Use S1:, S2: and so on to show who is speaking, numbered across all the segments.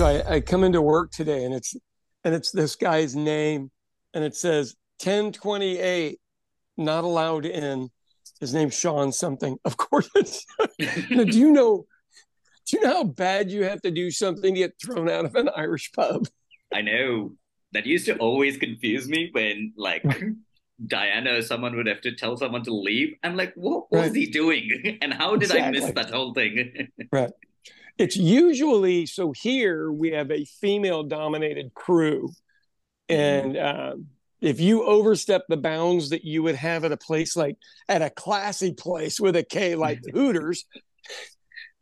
S1: So I, I come into work today and it's and it's this guy's name and it says 1028 not allowed in. His name's Sean something. Of course it's now, do you know do you know how bad you have to do something to get thrown out of an Irish pub?
S2: I know. That used to always confuse me when like Diana or someone would have to tell someone to leave. I'm like, what was
S1: Right.
S2: he doing? And how did I miss that whole thing?
S1: Right. It's usually so here we have a female dominated crew. And um, if you overstep the bounds that you would have at a place like at a classy place with a K like the Hooters,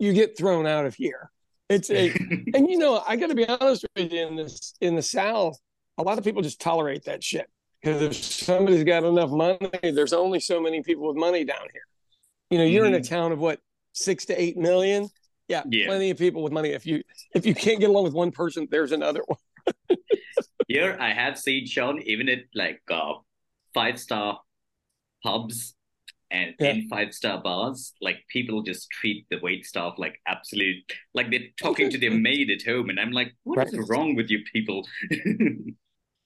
S1: you get thrown out of here. It's a, and you know, I got to be honest with you in this in the South, a lot of people just tolerate that shit because if somebody's got enough money, there's only so many people with money down here. You know, you're in a town of what six to eight million. Yeah,
S2: Yeah.
S1: plenty of people with money. If you if you can't get along with one person, there's another one.
S2: Here I have seen Sean even at like uh, five star pubs and
S1: Yeah.
S2: in five star bars, like people just treat the wait staff like absolute like they're talking to their maid at home, and I'm like, what is
S1: Right.
S2: wrong with you people?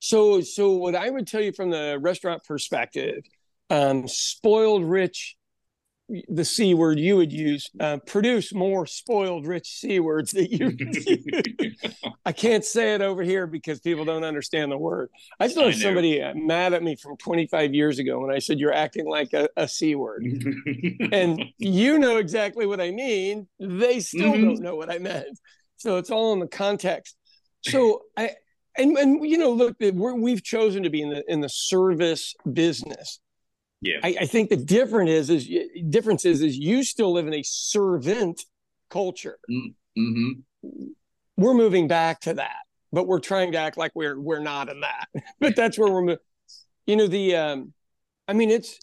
S1: So so what I would tell you from the restaurant perspective, um, spoiled rich, the c word you would use, uh, produce more spoiled rich c words that you. I can't say it over here because people don't understand the word. I still
S2: I
S1: have
S2: know.
S1: somebody uh, mad at me from 25 years ago when I said you're acting like a, a c word. and you know exactly what I mean. They still
S2: Mhm.
S1: don't know what I meant. So it's all in the context. So I and and you know, look, we're, we've chosen to be in the in the service business.
S2: Yeah,
S1: I, I think the difference is is difference is is you still live in a servant culture.
S2: hmm
S1: We're moving back to that, but we're trying to act like we're we're not in that. but that's where we're moving. You know the um, I mean it's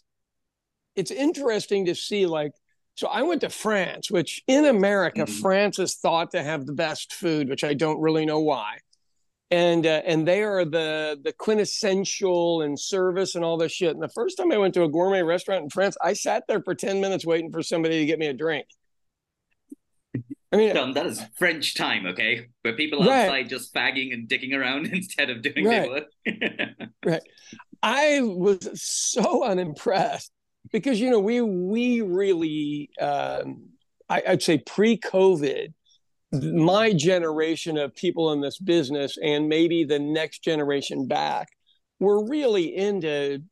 S1: it's interesting to see like so I went to France, which in America,
S2: Mhm.
S1: France is thought to have the best food, which I don't really know why. And uh, and they are the the quintessential in service and all this shit. And the first time I went to a gourmet restaurant in France, I sat there for 10 minutes waiting for somebody to get me a drink. I mean,
S2: John, that is French time, okay? Where people
S1: Right.
S2: outside just fagging and dicking around instead of doing
S1: Right.
S2: their work. Right.
S1: I was so unimpressed because you know we we really um, I, I'd say pre-COVID, my generation of people in this business and maybe the next generation back were really into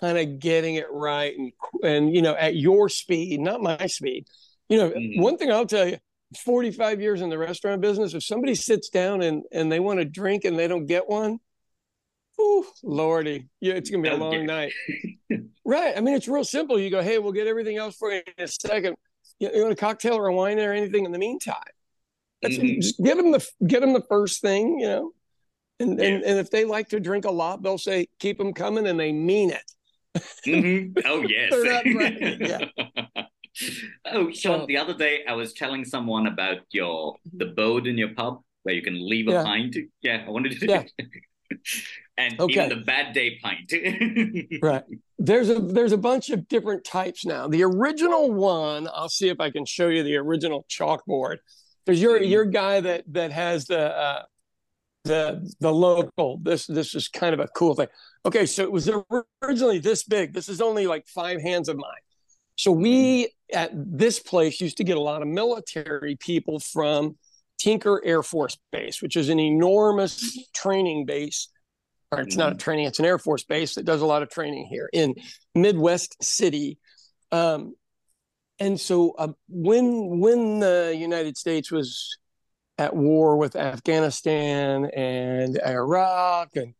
S1: kind of getting it right and and you know at your speed, not my speed. You know,
S2: Mhm.
S1: one thing I'll tell you. 45 years in the restaurant business if somebody sits down and and they want a drink and they don't get one Ooh, lordy. Yeah, it's gonna be a long night. right. I mean, it's real simple. You go, hey, we'll get everything else for you in a second. You, you want a cocktail or a wine or anything in the meantime? That's
S2: Mhm.
S1: just give them the get them the first thing, you know. And, and
S2: Yeah.
S1: and if they like to drink a lot, they'll say keep them coming, and they mean it.
S2: Mhm. Oh yes.
S1: Bragging,
S2: oh, Sean,
S1: So-
S2: the other day I was telling someone about your the boat in your pub where you can leave a
S1: Yeah.
S2: pint. Yeah, I wanted to.
S1: do Yeah.
S2: and
S1: Okay.
S2: even the bad day pint.
S1: Right. There's a there's a bunch of different types now. The original one, I'll see if I can show you the original chalkboard. There's your
S2: Mhm.
S1: your guy that that has the uh, the the local. This this is kind of a cool thing. Okay, so it was originally this big. This is only like five hands of mine. So we at this place used to get a lot of military people from Tinker Air Force Base, which is an enormous training base. Or it's not a training; it's an Air Force base that does a lot of training here in Midwest City. Um, and so uh, when when the United States was at war with Afghanistan and Iraq, and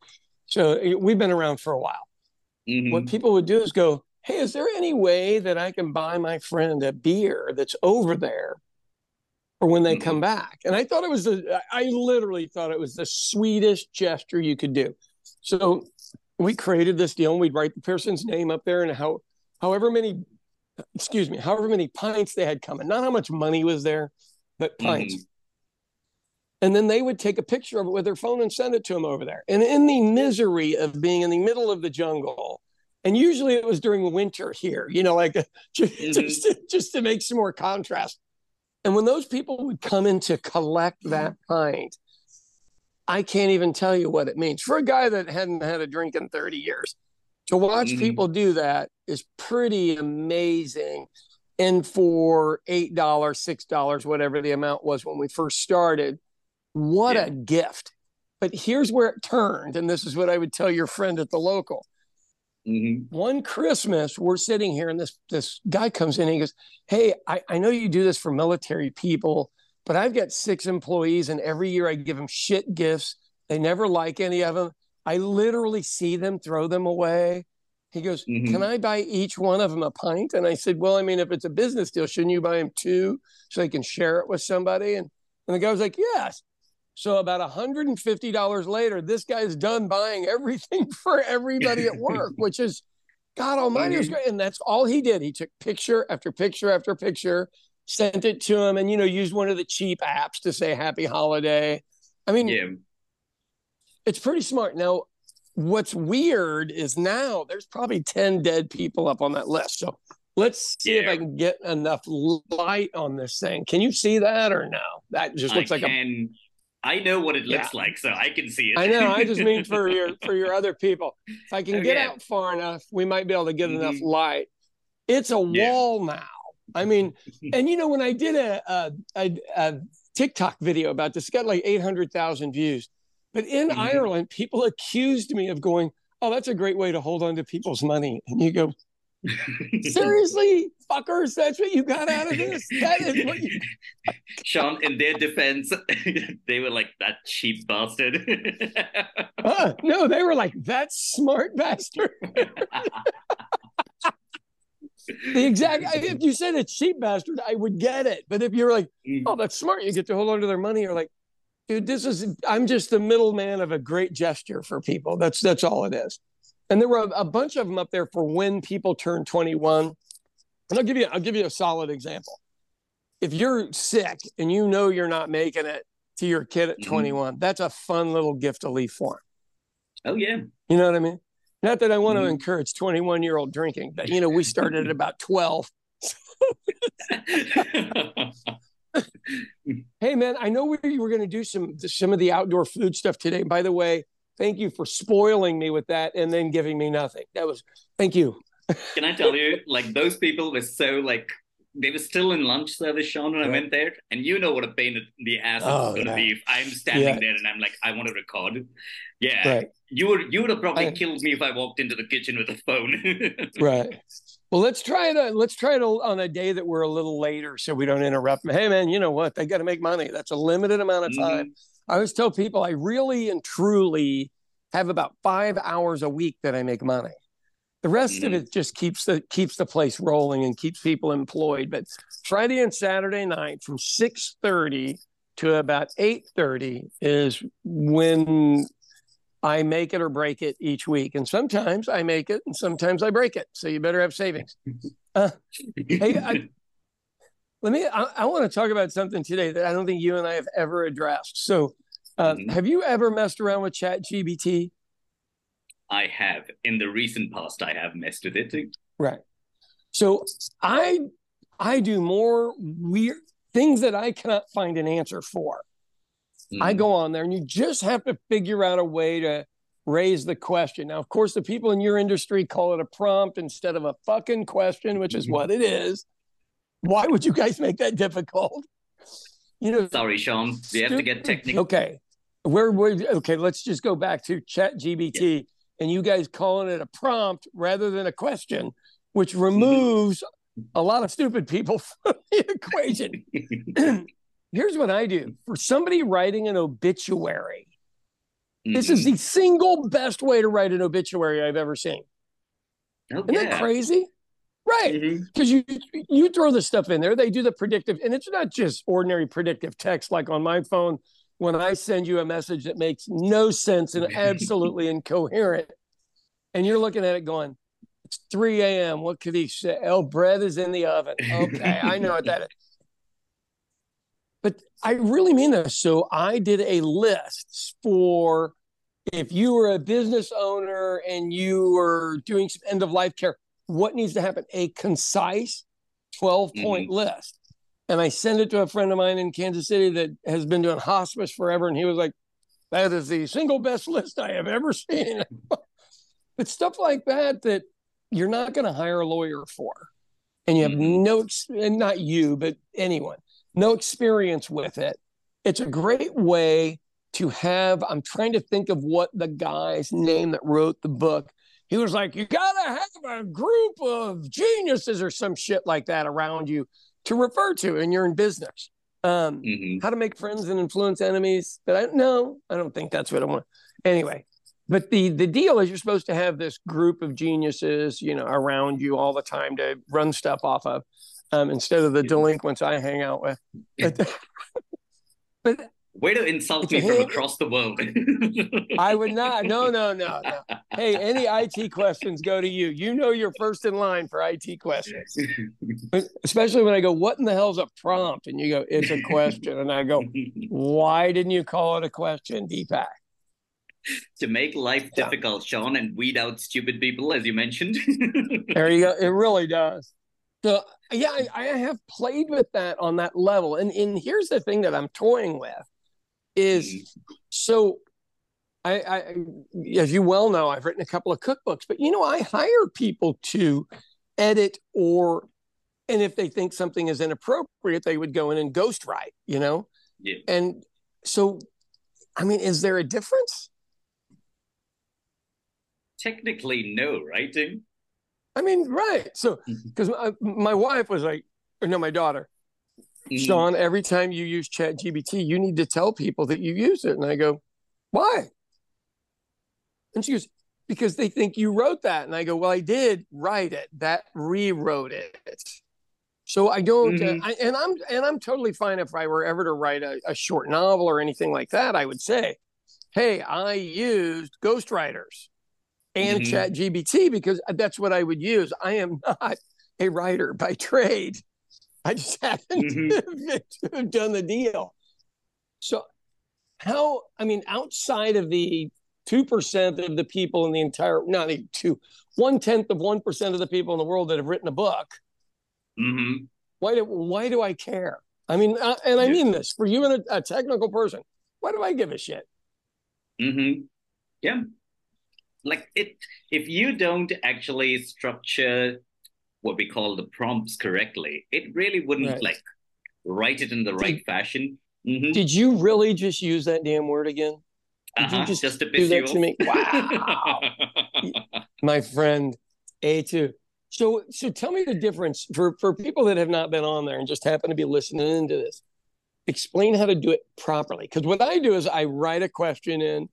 S1: so eh, we've been around for a while.
S2: Mhm.
S1: What people would do is go, "Hey, is there any way that I can buy my friend a beer that's over there for when they
S2: Mhm.
S1: come back?" And I thought it was the, I literally thought it was the sweetest gesture you could do. So we created this deal, and we'd write the person's name up there and how, however many, excuse me, however many pints they had coming, not how much money was there, but pints. And then they would take a picture of it with their phone and send it to them over there. And in the misery of being in the middle of the jungle, and usually it was during winter here, you know, like just,
S2: Mhm.
S1: just, to, just to make some more contrast. And when those people would come in to collect that pint, I can't even tell you what it means for a guy that hadn't had a drink in 30 years. To watch mm-hmm. people do that is pretty amazing. And for $8, $6, whatever the amount was when we first started, what yeah. a gift. But here's where it turned. And this is what I would tell your friend at the local. Mm-hmm. One Christmas, we're sitting here, and this this guy comes in and he goes, Hey, I, I know you do this for military people, but I've got six employees, and every year I give them shit gifts. They never like any of them. I literally see them throw them away. He goes, mm-hmm. Can I buy each one of them a pint? And I said, Well, I mean, if it's a business deal, shouldn't you buy them two so they can share it with somebody? And, and the guy was like, Yes. So about $150 later, this guy's done buying everything for everybody at work, which is God almighty was great. And that's all he did. He took picture after picture after picture, sent it to him, and you know, used one of the cheap apps to say happy holiday. I mean, yeah. It's pretty smart. Now, what's weird is now there's probably 10 dead people up on that list. So let's see yeah. if I can get enough light on this thing. Can you see that or no? That just looks I like
S2: can... a I know what it looks yeah. like, so I can see it.
S1: I know. I just mean for your for your other people. If I can okay. get out far enough, we might be able to get mm-hmm. enough light. It's a yeah. wall now. I mean, and you know, when I did a, a, a, a TikTok video about this, got like eight hundred thousand views. But in mm-hmm. Ireland, people accused me of going, "Oh, that's a great way to hold on to people's money." And you go, Seriously, fuckers, that's what you got out of this. That is what you.
S2: Sean, in their defense, they were like that cheap bastard.
S1: uh, no, they were like that smart bastard. the exact. If you said a cheap bastard, I would get it. But if you're like, mm. oh, that's smart, you get to hold on to their money, or like, dude, this is. I'm just the middleman of a great gesture for people. That's that's all it is. And there were a, bunch of them up there for when people turn 21. And I'll give you I'll give you a solid example. If you're sick and you know you're not making it to your kid at mm-hmm. 21, that's a fun little gift to leave for him.
S2: Oh yeah.
S1: You know what I mean? Not that I want mm-hmm. to encourage 21 year old drinking, but you know, we started at about 12. hey man, I know we were going to do some some of the outdoor food stuff today. By the way, Thank you for spoiling me with that and then giving me nothing. That was thank you.
S2: Can I tell you, like those people were so like they were still in lunch service, Sean, when I went there, and you know what a pain in the ass oh, it's gonna be if I'm standing yeah. there and I'm like, I want to record. Yeah, right. you would you would have probably I, killed me if I walked into the kitchen with a phone.
S1: right. Well, let's try it. let's try it on a day that we're a little later, so we don't interrupt. Hey, man, you know what? They got to make money. That's a limited amount of time. Mm-hmm. I always tell people I really and truly have about five hours a week that I make money. The rest mm-hmm. of it just keeps the keeps the place rolling and keeps people employed. But Friday and Saturday night from six thirty to about eight thirty is when I make it or break it each week. And sometimes I make it and sometimes I break it. So you better have savings. Uh, hey, I, let me, I, I, want to talk about something today that I don't think you and I have ever addressed. So uh, mm-hmm. Have you ever messed around with Chat GPT?
S2: I have. In the recent past, I have messed with it.
S1: Right. So I I do more weird things that I cannot find an answer for. Mm-hmm. I go on there and you just have to figure out a way to raise the question. Now, of course, the people in your industry call it a prompt instead of a fucking question, which is mm-hmm. what it is. Why would you guys make that difficult?
S2: You know, sorry, Sean. We have to get technical.
S1: Okay where would okay let's just go back to chat gpt yeah. and you guys calling it a prompt rather than a question which removes a lot of stupid people from the equation here's what i do for somebody writing an obituary mm-hmm. this is mm-hmm. the single best way to write an obituary i've ever seen oh, isn't yeah. that crazy right because mm-hmm. you you throw the stuff in there they do the predictive and it's not just ordinary predictive text like on my phone when I send you a message that makes no sense and absolutely incoherent, and you're looking at it going, it's 3 a.m. What could he say? Oh, bread is in the oven. Okay, I know what that is. But I really mean this. So I did a list for if you were a business owner and you were doing some end of life care, what needs to happen? A concise 12 point mm-hmm. list. And I sent it to a friend of mine in Kansas City that has been doing hospice forever. And he was like, That is the single best list I have ever seen. but stuff like that that you're not going to hire a lawyer for, and you have mm-hmm. no, and not you, but anyone, no experience with it. It's a great way to have. I'm trying to think of what the guy's name that wrote the book. He was like, you got to have a group of geniuses or some shit like that around you to refer to, and you're in business. Um, mm-hmm. How to make friends and influence enemies. But I no, I don't think that's what I want. Anyway, but the the deal is you're supposed to have this group of geniuses, you know, around you all the time to run stuff off of, um, instead of the delinquents I hang out with. But,
S2: but Way to insult me from across the world.
S1: I would not. No, no, no, no. Hey, any IT questions go to you. You know you're first in line for IT questions. Especially when I go, what in the hell's a prompt? And you go, it's a question. And I go, why didn't you call it a question, Deepak?
S2: To make life difficult, Sean, and weed out stupid people, as you mentioned.
S1: there you go. It really does. So yeah, I, I, have played with that on that level. And, and here's the thing that I'm toying with is mm-hmm. so I, I, as you well know, I've written a couple of cookbooks, but you know, I hire people to edit or, and if they think something is inappropriate, they would go in and ghostwrite, you know?
S2: Yeah.
S1: And so, I mean, is there a difference?
S2: Technically, no, right?
S1: I mean, right. So, because mm-hmm. my, my wife was like, or no, my daughter, mm-hmm. Sean, every time you use Chat GPT, you need to tell people that you use it. And I go, why? And she goes, because they think you wrote that. And I go, well, I did write it. That rewrote it. So I don't, mm-hmm. uh, I, and I'm and I'm totally fine if I were ever to write a, a short novel or anything like that. I would say, hey, I used ghostwriters and mm-hmm. Chat GPT because that's what I would use. I am not a writer by trade. I just happen mm-hmm. to have done the deal. So, how, I mean, outside of the 2% of the people in the entire, not even two, one tenth of 1% of the people in the world that have written a book,
S2: mm-hmm.
S1: why, do, why do I care? I mean, uh, and I mean this for you and a, a, technical person, why do I give a shit?
S2: Mm-hmm. Yeah. Like it, if you don't actually structure what we call the prompts correctly, it really wouldn't right. like write it in the right did, fashion.
S1: Mm-hmm. Did you really just use that damn word again?
S2: Did uh-huh, you just, just to do that to me?
S1: Wow, my friend A2. So, so tell me the difference for for people that have not been on there and just happen to be listening into this. Explain how to do it properly. Because what I do is I write a question in,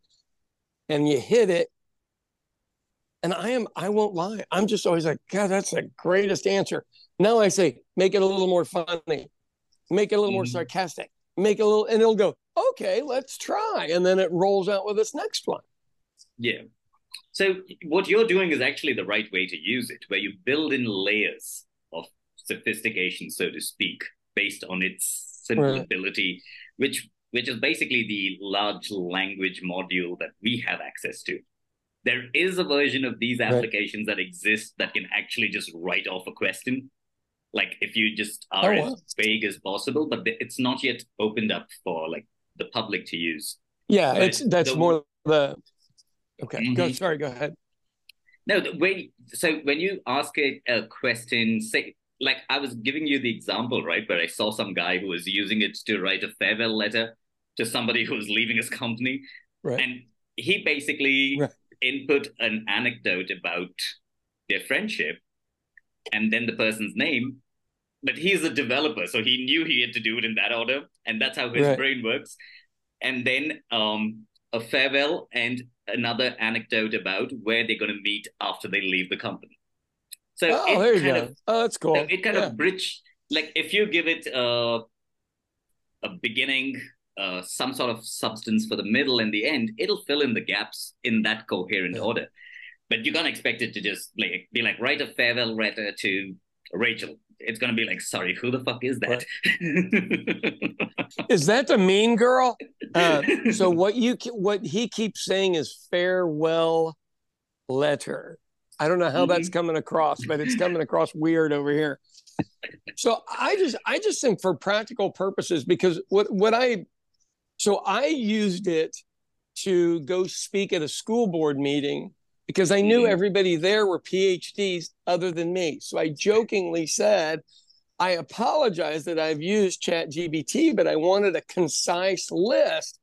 S1: and you hit it, and I am, I won't lie. I'm just always like, God, that's the greatest answer. Now I say, make it a little more funny, make it a little mm more mm-hmm. sarcastic, make it a little, and it'll go, okay, let's try. And then it rolls out with this next one.
S2: Yeah. So what you're doing is actually the right way to use it, where you build in layers of sophistication, so to speak, based on its simple right. which which is basically the large language model that we have access to there is a version of these applications right. that exist that can actually just write off a question like if you just are oh, as vague as possible but it's not yet opened up for like the public to use
S1: yeah but it's that's the, more the okay mm-hmm. go sorry go ahead
S2: no when so when you ask a, a question say like i was giving you the example right where i saw some guy who was using it to write a farewell letter to somebody who was leaving his company
S1: right.
S2: and he basically right input an anecdote about their friendship and then the person's name but he's a developer so he knew he had to do it in that order and that's how his right. brain works and then um, a farewell and another anecdote about where they're going to meet after they leave the company so
S1: oh, there you go. Of, oh that's cool
S2: it kind yeah. of bridge like if you give it uh, a beginning uh, some sort of substance for the middle and the end, it'll fill in the gaps in that coherent yeah. order. But you can't expect it to just like be like write a farewell letter to Rachel. It's gonna be like, sorry, who the fuck is that?
S1: is that the mean girl? Uh, so what you what he keeps saying is farewell letter. I don't know how mm-hmm. that's coming across, but it's coming across weird over here. So I just I just think for practical purposes, because what what I so I used it to go speak at a school board meeting because I knew mm-hmm. everybody there were PhDs other than me. So I jokingly said, I apologize that I've used ChatGPT, but I wanted a concise list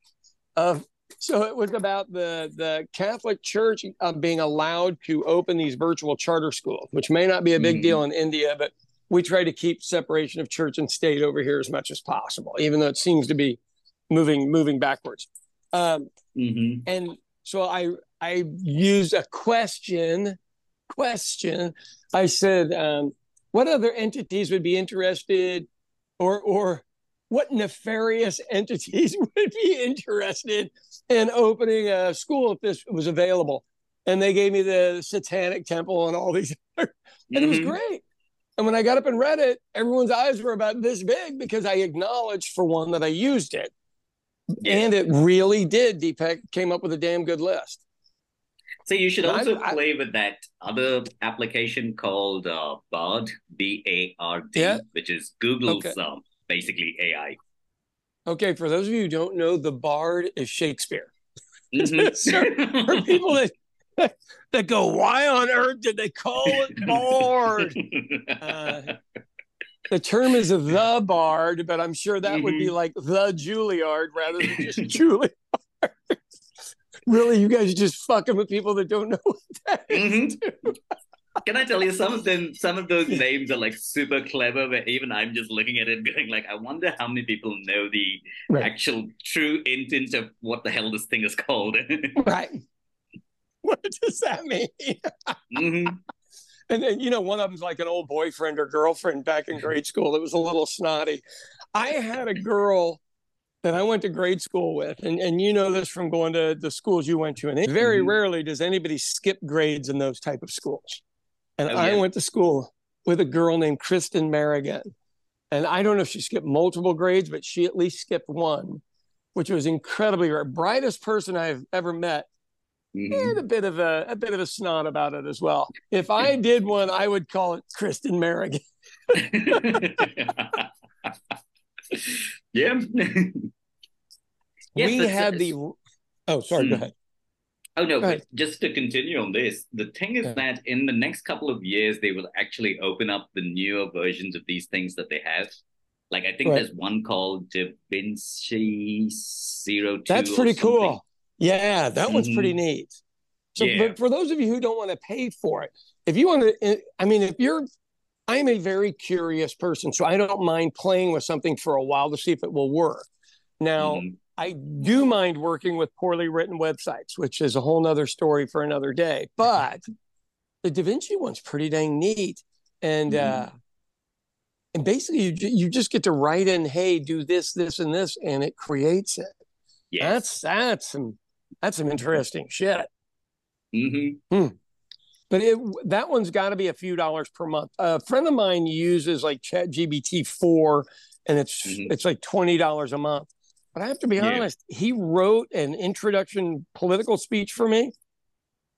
S1: of. So it was about the the Catholic Church uh, being allowed to open these virtual charter schools, which may not be a big mm-hmm. deal in India, but we try to keep separation of church and state over here as much as possible, even though it seems to be moving moving backwards. Um, mm-hmm. And so I I used a question question. I said, um, what other entities would be interested, or or what nefarious entities would be interested in opening a school if this was available? And they gave me the Satanic Temple and all these, and mm-hmm. it was mm-hmm. great. And when I got up and read it, everyone's eyes were about this big because I acknowledged for one that I used it. Yeah. And it really did. Deepak came up with a damn good list.
S2: So you should also I, play I, with that other application called uh, Bard, B A R D, yeah. which is Google's okay. um, basically AI.
S1: Okay, for those of you who don't know, the Bard is Shakespeare. Mm-hmm. for people that that go, why on earth did they call it Bard? Uh, the term is the Bard, but I'm sure that mm-hmm. would be mm-hmm. like the Juilliard rather than just Juilliard. really, you guys are just fucking with people that don't know what that mm-hmm.
S2: Can I tell you some of them? Some of those names are like super clever, but even I'm just looking at it, going like, I wonder how many people know the right. actual true intent of what the hell this thing is called.
S1: right. What does that mean? mm-hmm. And then, you know, one of them's like an old boyfriend or girlfriend back in grade school that was a little snotty. I had a girl that I went to grade school with, and, and you know this from going to the schools you went to, and very mm-hmm. rarely does anybody skip grades in those type of schools. And oh, yeah. I went to school with a girl named Kristen Merrigan. And I don't know if she skipped multiple grades, but she at least skipped one, which was incredibly rare. Brightest person I've ever met. Mm-hmm. And a bit of a, a bit of a snot about it as well. If I did one, I would call it Kristen Merrigan.
S2: yeah.
S1: yes, we had the. Oh, sorry. Hmm. Go ahead.
S2: Oh no, but just to continue on this, the thing is yeah. that in the next couple of years, they will actually open up the newer versions of these things that they have. Like I think right. there's one called Da Vinci Zero Two.
S1: That's pretty cool. Yeah, that mm-hmm. one's pretty neat. So, yeah. but for those of you who don't want to pay for it, if you want to, I mean, if you're I'm a very curious person, so I don't mind playing with something for a while to see if it will work. Now, mm-hmm. I do mind working with poorly written websites, which is a whole nother story for another day. But the Da Vinci one's pretty dang neat. And mm-hmm. uh and basically you you just get to write in, hey, do this, this, and this, and it creates it. Yes. That's that's some that's some interesting shit. Mm-hmm. Hmm but it that one's got to be a few dollars per month. A friend of mine uses like Chat GPT four, and it's mm-hmm. it's like twenty dollars a month. But I have to be yeah. honest, he wrote an introduction political speech for me,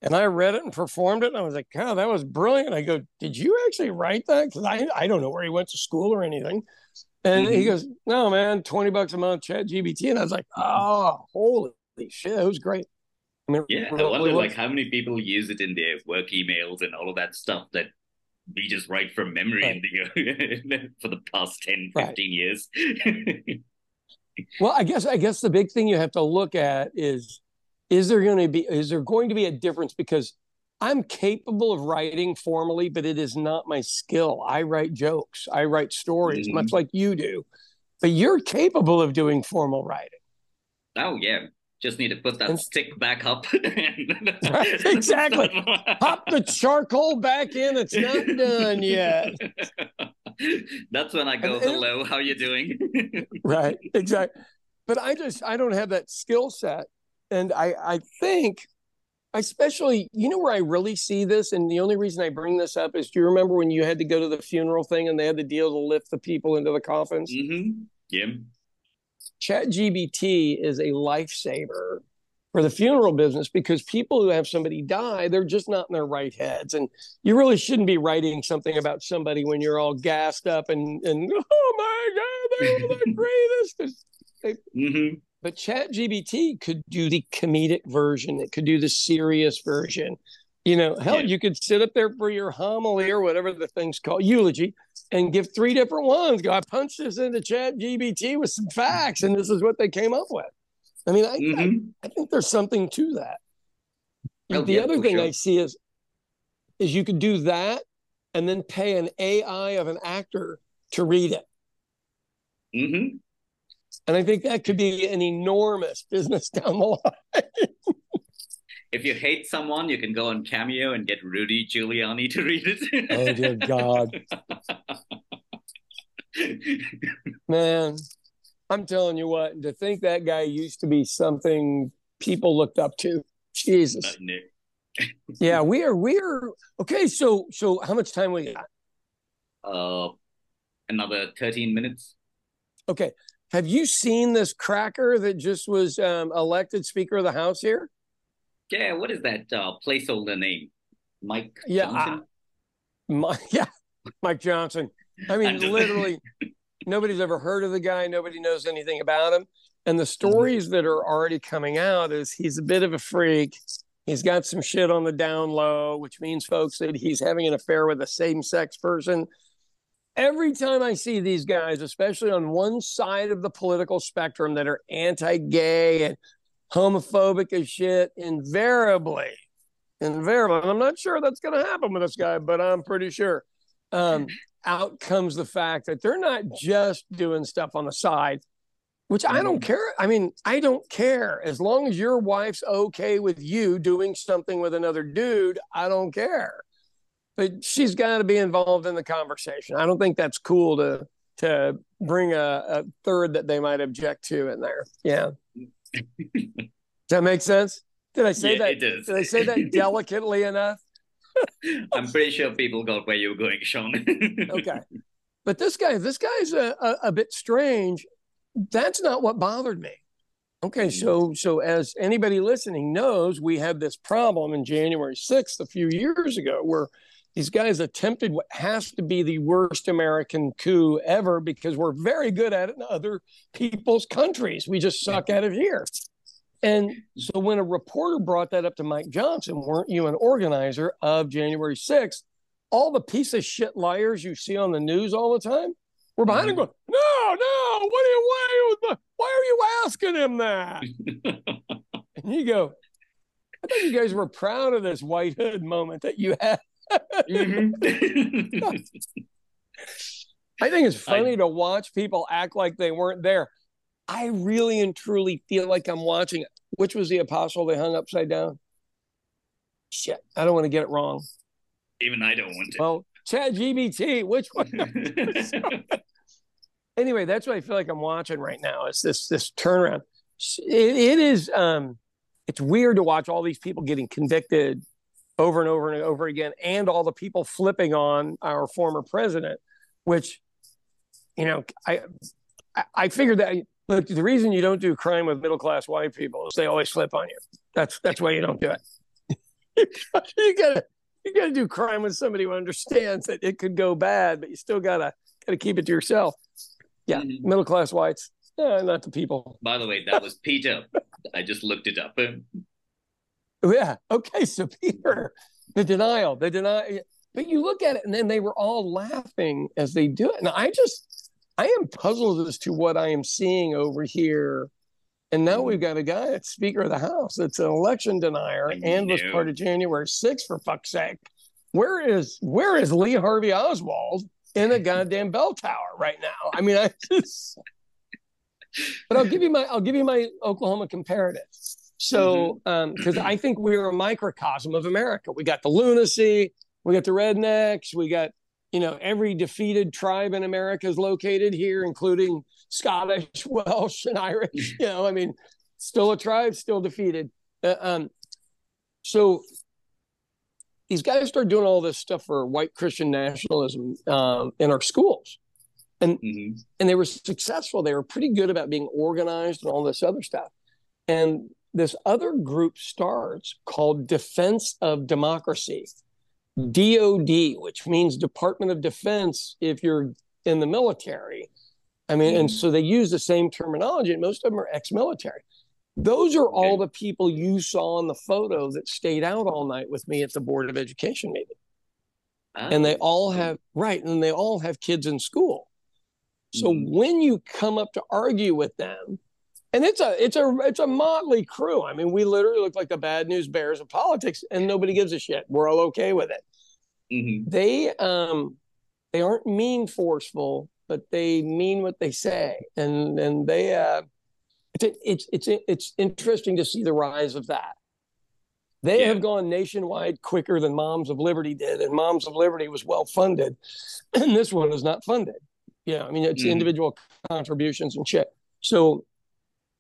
S1: and I read it and performed it, and I was like, "God, that was brilliant." I go, "Did you actually write that?" Because I I don't know where he went to school or anything. And mm-hmm. he goes, "No, man, twenty bucks a month, Chat GPT." And I was like, "Oh, holy shit, it was great."
S2: I mean, yeah, I wonder like how many people use it in their work emails and all of that stuff that we just write from memory right. in the, for the past 10, 15 right. years.
S1: well, I guess I guess the big thing you have to look at is is there going to be is there going to be a difference because I'm capable of writing formally, but it is not my skill. I write jokes, I write stories, mm-hmm. much like you do. But you're capable of doing formal writing.
S2: Oh yeah, just need to put that and, stick back up.
S1: exactly. Pop the charcoal back in. It's not done yet.
S2: That's when I go, and, hello, how you doing?
S1: right. Exactly. But I just I don't have that skill set. And I I think especially you know where I really see this, and the only reason I bring this up is do you remember when you had to go to the funeral thing and they had the deal to lift the people into the coffins?
S2: Mm-hmm. Yeah.
S1: ChatGPT is a lifesaver for the funeral business because people who have somebody die, they're just not in their right heads. And you really shouldn't be writing something about somebody when you're all gassed up and, and oh my God, they're the greatest. They, mm-hmm. but Chat GPT could do the comedic version. It could do the serious version. You know, hell, yeah. you could sit up there for your homily or whatever the thing's called, eulogy, and give three different ones. Go, I punched this into Chat GPT with some facts, and this is what they came up with. I mean, I, mm-hmm. I, I, think there's something to that. Oh, the yeah, other thing sure. I see is is you could do that and then pay an AI of an actor to read it.
S2: Mm-hmm.
S1: And I think that could be an enormous business down the line.
S2: If you hate someone, you can go on Cameo and get Rudy Giuliani to read it.
S1: oh dear God. Man, I'm telling you what, to think that guy used to be something people looked up to. Jesus. yeah, we are we are okay, so so how much time we got?
S2: Uh another 13 minutes.
S1: Okay. Have you seen this cracker that just was um, elected Speaker of the House here?
S2: Yeah, what is that uh, placeholder name? Mike yeah, Johnson?
S1: Uh, my, yeah, Mike Johnson. I mean, literally, nobody's ever heard of the guy. Nobody knows anything about him. And the mm-hmm. stories that are already coming out is he's a bit of a freak. He's got some shit on the down low, which means, folks, that he's having an affair with a same sex person every time I see these guys, especially on one side of the political spectrum that are anti gay and homophobic as shit, invariably, invariably, and I'm not sure that's going to happen with this guy, but I'm pretty sure. Um, out comes the fact that they're not just doing stuff on the side, which I don't mm-hmm. care. I mean, I don't care. As long as your wife's okay with you doing something with another dude, I don't care but she's got to be involved in the conversation. I don't think that's cool to to bring a, a third that they might object to in there. Yeah. Does that make sense? Did I say yeah, that? It does. Did I say that delicately enough?
S2: I'm pretty sure people got where you were going, Sean.
S1: okay. But this guy, this guy's a, a, a, bit strange. That's not what bothered me. Okay, so so as anybody listening knows, we had this problem in January 6th a few years ago where these guys attempted what has to be the worst American coup ever because we're very good at it in other people's countries. We just suck at it here. And so when a reporter brought that up to Mike Johnson, weren't you an organizer of January 6th? All the piece of shit liars you see on the news all the time were behind him mm-hmm. going, No, no, what are you, why, why are you asking him that? and you go, I thought you guys were proud of this white hood moment that you had mm-hmm. I think it's funny I, to watch people act like they weren't there. I really and truly feel like I'm watching. Which was the apostle they hung upside down? Shit, I don't want to get it wrong.
S2: Even I don't want to.
S1: Well, Chat GPT, which one? anyway, that's what I feel like I'm watching right now. Is this this turnaround? it, it is. Um, it's weird to watch all these people getting convicted over and over and over again, and all the people flipping on our former president, which, you know, I I figured that look, the reason you don't do crime with middle class white people is they always flip on you. That's that's why you don't do it. you gotta you gotta do crime with somebody who understands that it could go bad, but you still gotta gotta keep it to yourself. Yeah, mm-hmm. middle class whites. Yeah, not the people.
S2: By the way, that was Peter. I just looked it up.
S1: Yeah. Okay. So Peter, the denial, the denial. But you look at it, and then they were all laughing as they do it. And I just, I am puzzled as to what I am seeing over here. And now we've got a guy that's Speaker of the House that's an election denier and was part of January 6th, for fuck's sake. Where is where is Lee Harvey Oswald in a goddamn bell tower right now? I mean, I just. But I'll give you my I'll give you my Oklahoma comparative. So, because mm-hmm. um, I think we're a microcosm of America. We got the lunacy, we got the rednecks, we got you know every defeated tribe in America is located here, including Scottish, Welsh, and Irish. You know, I mean, still a tribe, still defeated. Uh, um, so these guys start doing all this stuff for white Christian nationalism um, in our schools. And, mm-hmm. and they were successful. They were pretty good about being organized and all this other stuff. And this other group starts called Defense of Democracy, DOD, which means Department of Defense if you're in the military. I mean, mm-hmm. and so they use the same terminology, and most of them are ex-military. Those are all the people you saw in the photo that stayed out all night with me at the Board of Education meeting. And they oh. all have right, and they all have kids in school. So mm-hmm. when you come up to argue with them, and it's a it's a it's a motley crew. I mean, we literally look like the bad news bears of politics, and nobody gives a shit. We're all okay with it. Mm-hmm. They um they aren't mean forceful, but they mean what they say, and and they uh it's it's it's it's interesting to see the rise of that. They yeah. have gone nationwide quicker than Moms of Liberty did, and Moms of Liberty was well funded, and this one is not funded. Yeah, I mean it's mm. individual contributions and shit. So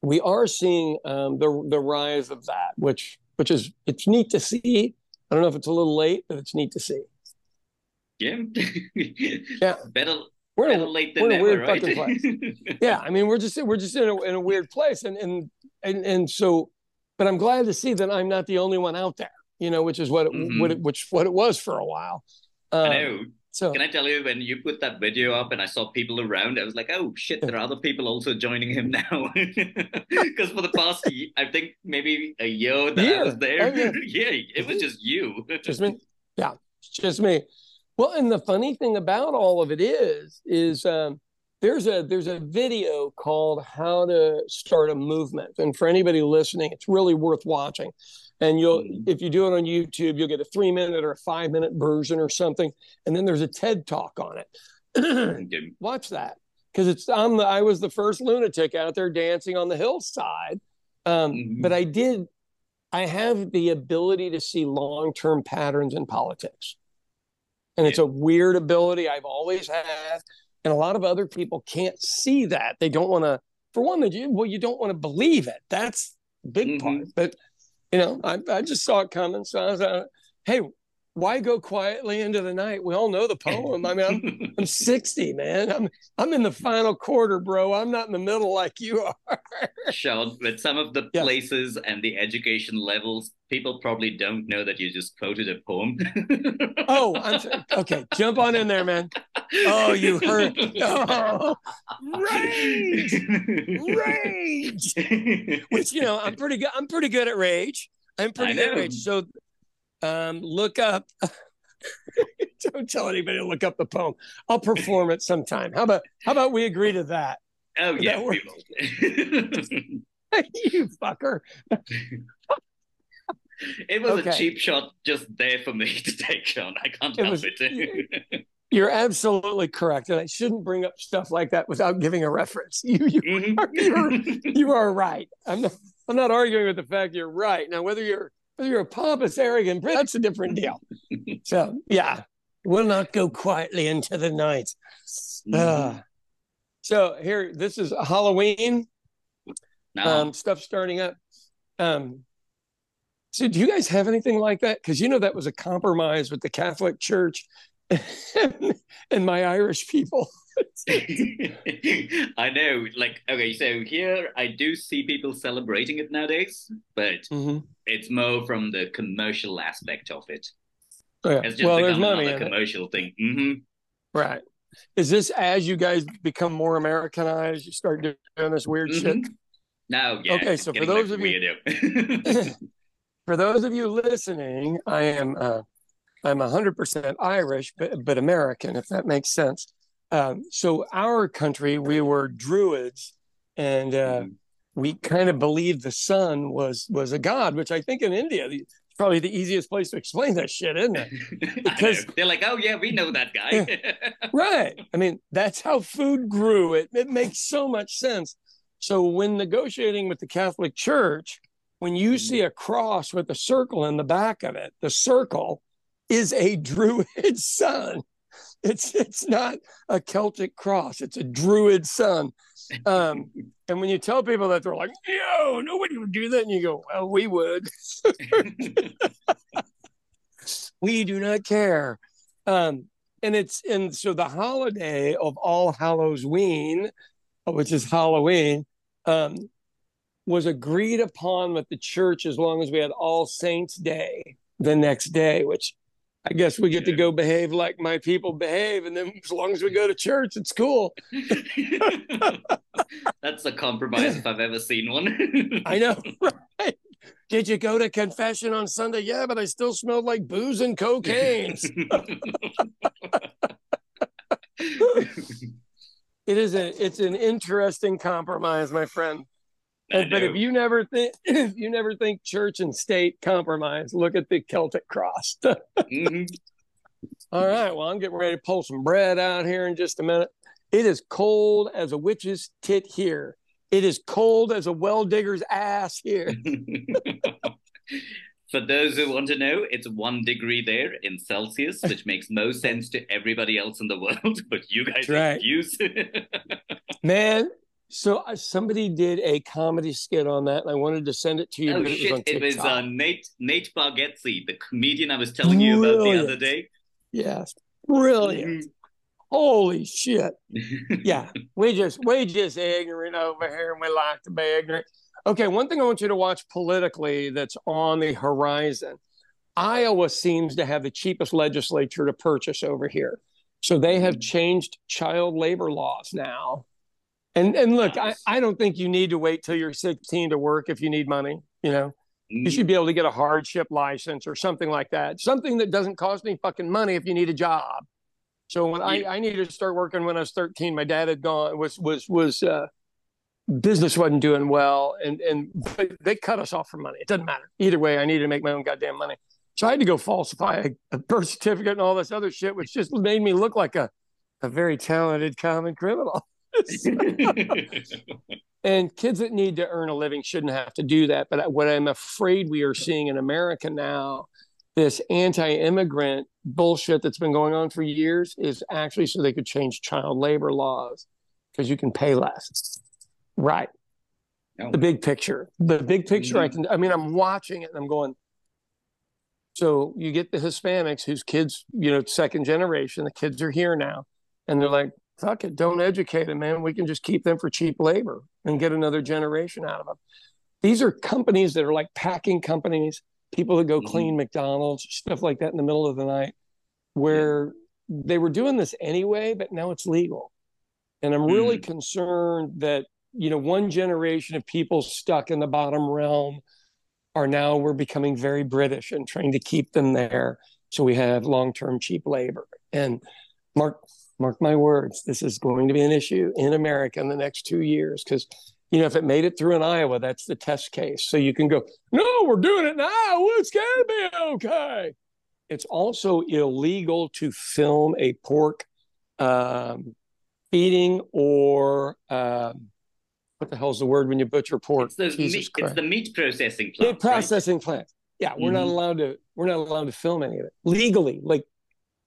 S1: we are seeing um, the the rise of that, which which is it's neat to see. I don't know if it's a little late, but it's neat to see.
S2: Yeah, yeah. Better
S1: we're in a, late than we're in a weird right? fucking place. yeah, I mean we're just we're just in a in a weird place, and and and and so, but I'm glad to see that I'm not the only one out there. You know, which is what it, mm-hmm. what it, which what it was for a while.
S2: Um, I know. So can I tell you when you put that video up and I saw people around, I was like, oh shit, there are other people also joining him now. Because for the past, I think maybe a year that yeah. I was there, oh, yeah. yeah, it was just you.
S1: just me. Yeah, just me. Well, and the funny thing about all of it is, is um, there's a there's a video called "How to Start a Movement," and for anybody listening, it's really worth watching and you'll mm-hmm. if you do it on youtube you'll get a three minute or a five minute version or something and then there's a ted talk on it watch that because it's i'm the i was the first lunatic out there dancing on the hillside um, mm-hmm. but i did i have the ability to see long-term patterns in politics and yeah. it's a weird ability i've always had and a lot of other people can't see that they don't want to for one well you don't want to believe it that's big mm-hmm. part but you know, I, I just saw it coming. So I was like, hey, why go quietly into the night? We all know the poem. I mean, I'm, I'm 60, man. I'm I'm in the final quarter, bro. I'm not in the middle like you are.
S2: Sean, with some of the yeah. places and the education levels, people probably don't know that you just quoted a poem.
S1: oh, I'm okay. Jump on in there, man. Oh, you heard. Oh, rage, rage. Which you know, I'm pretty good. I'm pretty good at rage. I'm pretty good at rage. So um, look up. Don't tell anybody to look up the poem. I'll perform it sometime. How about how about we agree to that?
S2: Oh yeah,
S1: you fucker.
S2: it was okay. a cheap shot just there for me to take on. I can't it help was, it.
S1: You're absolutely correct, and I shouldn't bring up stuff like that without giving a reference. You you, mm-hmm. are, you are right. I'm not, I'm not arguing with the fact you're right. Now, whether you're you're a pompous, arrogant, that's a different deal. so yeah, we'll not go quietly into the night. Mm-hmm. Uh, so here, this is Halloween. No. Um, stuff starting up. Um, so do you guys have anything like that? Because you know that was a compromise with the Catholic Church and, and my Irish people.
S2: I know. Like, okay, so here I do see people celebrating it nowadays, but mm-hmm. it's more from the commercial aspect of it.
S1: Oh, yeah. It's just well, there's money
S2: a commercial it. thing. Mm-hmm.
S1: Right. Is this as you guys become more Americanized, you start doing this weird mm-hmm. shit?
S2: No, yeah.
S1: Okay, so for those of you, for those of you listening, I am uh, I'm 100% Irish, but, but American, if that makes sense. Um, so our country, we were Druids, and uh, mm-hmm. we kind of believed the sun was was a god, which I think in India is probably the easiest place to explain that shit, isn't it?
S2: Because they're like, oh yeah, we know that guy.
S1: right. I mean, that's how food grew. It it makes so much sense. So when negotiating with the Catholic Church, when you mm-hmm. see a cross with a circle in the back of it, the circle is a druid sun. It's it's not a Celtic cross. It's a druid sun. Um, and when you tell people that, they're like, "No, nobody would do that," and you go, "Well, we would. we do not care." Um, and it's and so the holiday of All Hallows Ween, which is Halloween, um, was agreed upon with the church as long as we had All Saints Day the next day, which I guess we get to go behave like my people behave, and then as long as we go to church, it's cool.
S2: That's a compromise if I've ever seen one.
S1: I know, right? Did you go to confession on Sunday? Yeah, but I still smelled like booze and cocaine. it is a it's an interesting compromise, my friend. But if you never think if you never think church and state compromise, look at the Celtic cross. mm-hmm. All right, well, I'm getting ready to pull some bread out here in just a minute. It is cold as a witch's tit here. It is cold as a well digger's ass here.
S2: For those who want to know, it's one degree there in Celsius, which makes no sense to everybody else in the world, but you guys right. use.
S1: Man, so uh, somebody did a comedy skit on that, and I wanted to send it to you.
S2: Oh shit! It was, it was uh, Nate Nate Bargatze, the comedian I was telling you about the other day.
S1: Yes, brilliant. Mm-hmm. Holy shit! yeah, we just we just ignorant over here, and we like to be ignorant. Okay, one thing I want you to watch politically that's on the horizon. Iowa seems to have the cheapest legislature to purchase over here. So they have mm-hmm. changed child labor laws now. And and look, I, I don't think you need to wait till you're 16 to work if you need money. You know, you mm-hmm. should be able to get a hardship license or something like that. Something that doesn't cost any fucking money if you need a job. So when I, I needed to start working when I was 13, my dad had gone was was was uh, business wasn't doing well and and they cut us off for money it doesn't matter either way i needed to make my own goddamn money so i had to go falsify a, a birth certificate and all this other shit which just made me look like a, a very talented common criminal and kids that need to earn a living shouldn't have to do that but what i'm afraid we are seeing in america now this anti-immigrant bullshit that's been going on for years is actually so they could change child labor laws because you can pay less Right. No. The big picture. The big picture mm-hmm. I can I mean I'm watching it and I'm going so you get the Hispanics whose kids, you know, second generation, the kids are here now and they're like fuck it, don't educate them, man. We can just keep them for cheap labor and get another generation out of them. These are companies that are like packing companies, people that go mm-hmm. clean McDonald's, stuff like that in the middle of the night, where yeah. they were doing this anyway, but now it's legal. And I'm really mm-hmm. concerned that you know, one generation of people stuck in the bottom realm are now we're becoming very British and trying to keep them there. So we have long-term cheap labor. And mark mark my words, this is going to be an issue in America in the next two years because you know if it made it through in Iowa, that's the test case. So you can go, no, we're doing it now. It's gonna be okay. It's also illegal to film a pork um, feeding or um, what the hell's the word when you butcher pork?
S2: It's, the meat, it's the meat processing plant.
S1: Meat processing right? plant. Yeah, we're mm-hmm. not allowed to. We're not allowed to film any of it legally. Like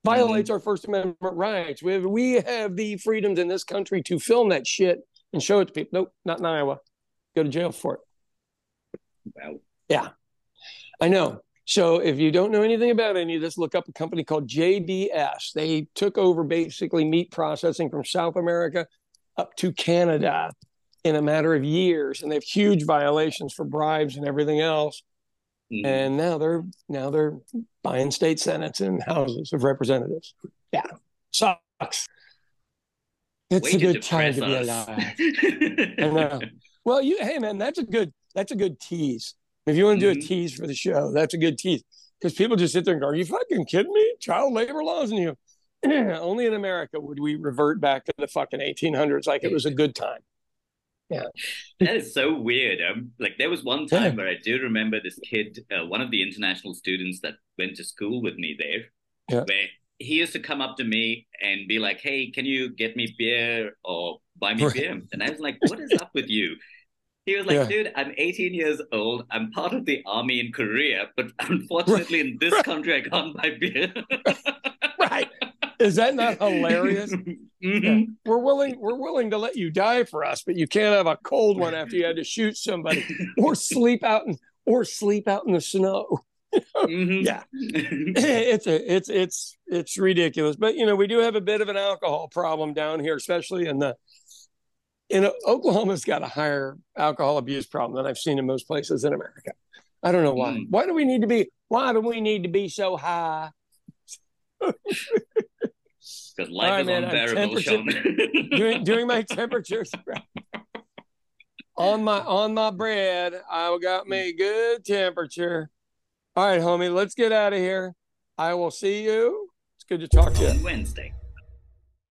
S1: violates mm-hmm. our First Amendment rights. We have we have the freedoms in this country to film that shit and show it to people. Nope, not in Iowa. Go to jail for it. Wow. Yeah, I know. So if you don't know anything about any of this, look up a company called JBS. They took over basically meat processing from South America up to Canada in a matter of years, and they have huge violations for bribes and everything else. Mm. And now they're now they're buying state senates and houses of representatives. Yeah, sucks. It's Way a good time to be alive. I know. Well, you hey man, that's a good that's a good tease. If you want to do mm-hmm. a tease for the show, that's a good tease because people just sit there and go, "Are you fucking kidding me? Child labor laws?" And you, only in America would we revert back to the fucking 1800s like it was a good time. Yeah.
S2: that is so weird. Um, like there was one time yeah. where I do remember this kid, uh, one of the international students that went to school with me there, yeah. where he used to come up to me and be like, "Hey, can you get me beer or buy me right. beer?" And I was like, "What is up with you?" He was like, yeah. "Dude, I'm 18 years old. I'm part of the army in Korea, but unfortunately, right. in this right. country, I can't buy beer."
S1: right. Is that not hilarious? Mm-hmm. Yeah. We're willing we're willing to let you die for us, but you can't have a cold one after you had to shoot somebody or sleep out in or sleep out in the snow. mm-hmm. Yeah. it's a, it's it's it's ridiculous. But you know, we do have a bit of an alcohol problem down here, especially in the in Oklahoma's got a higher alcohol abuse problem than I've seen in most places in America. I don't know why. Mm. Why do we need to be why do we need to be so high?
S2: Because life right, is man, unbearable, Sean.
S1: doing, doing my temperatures on my on my bread. I got me good temperature. All right, homie, let's get out of here. I will see you. It's good to talk to you.
S2: Wednesday.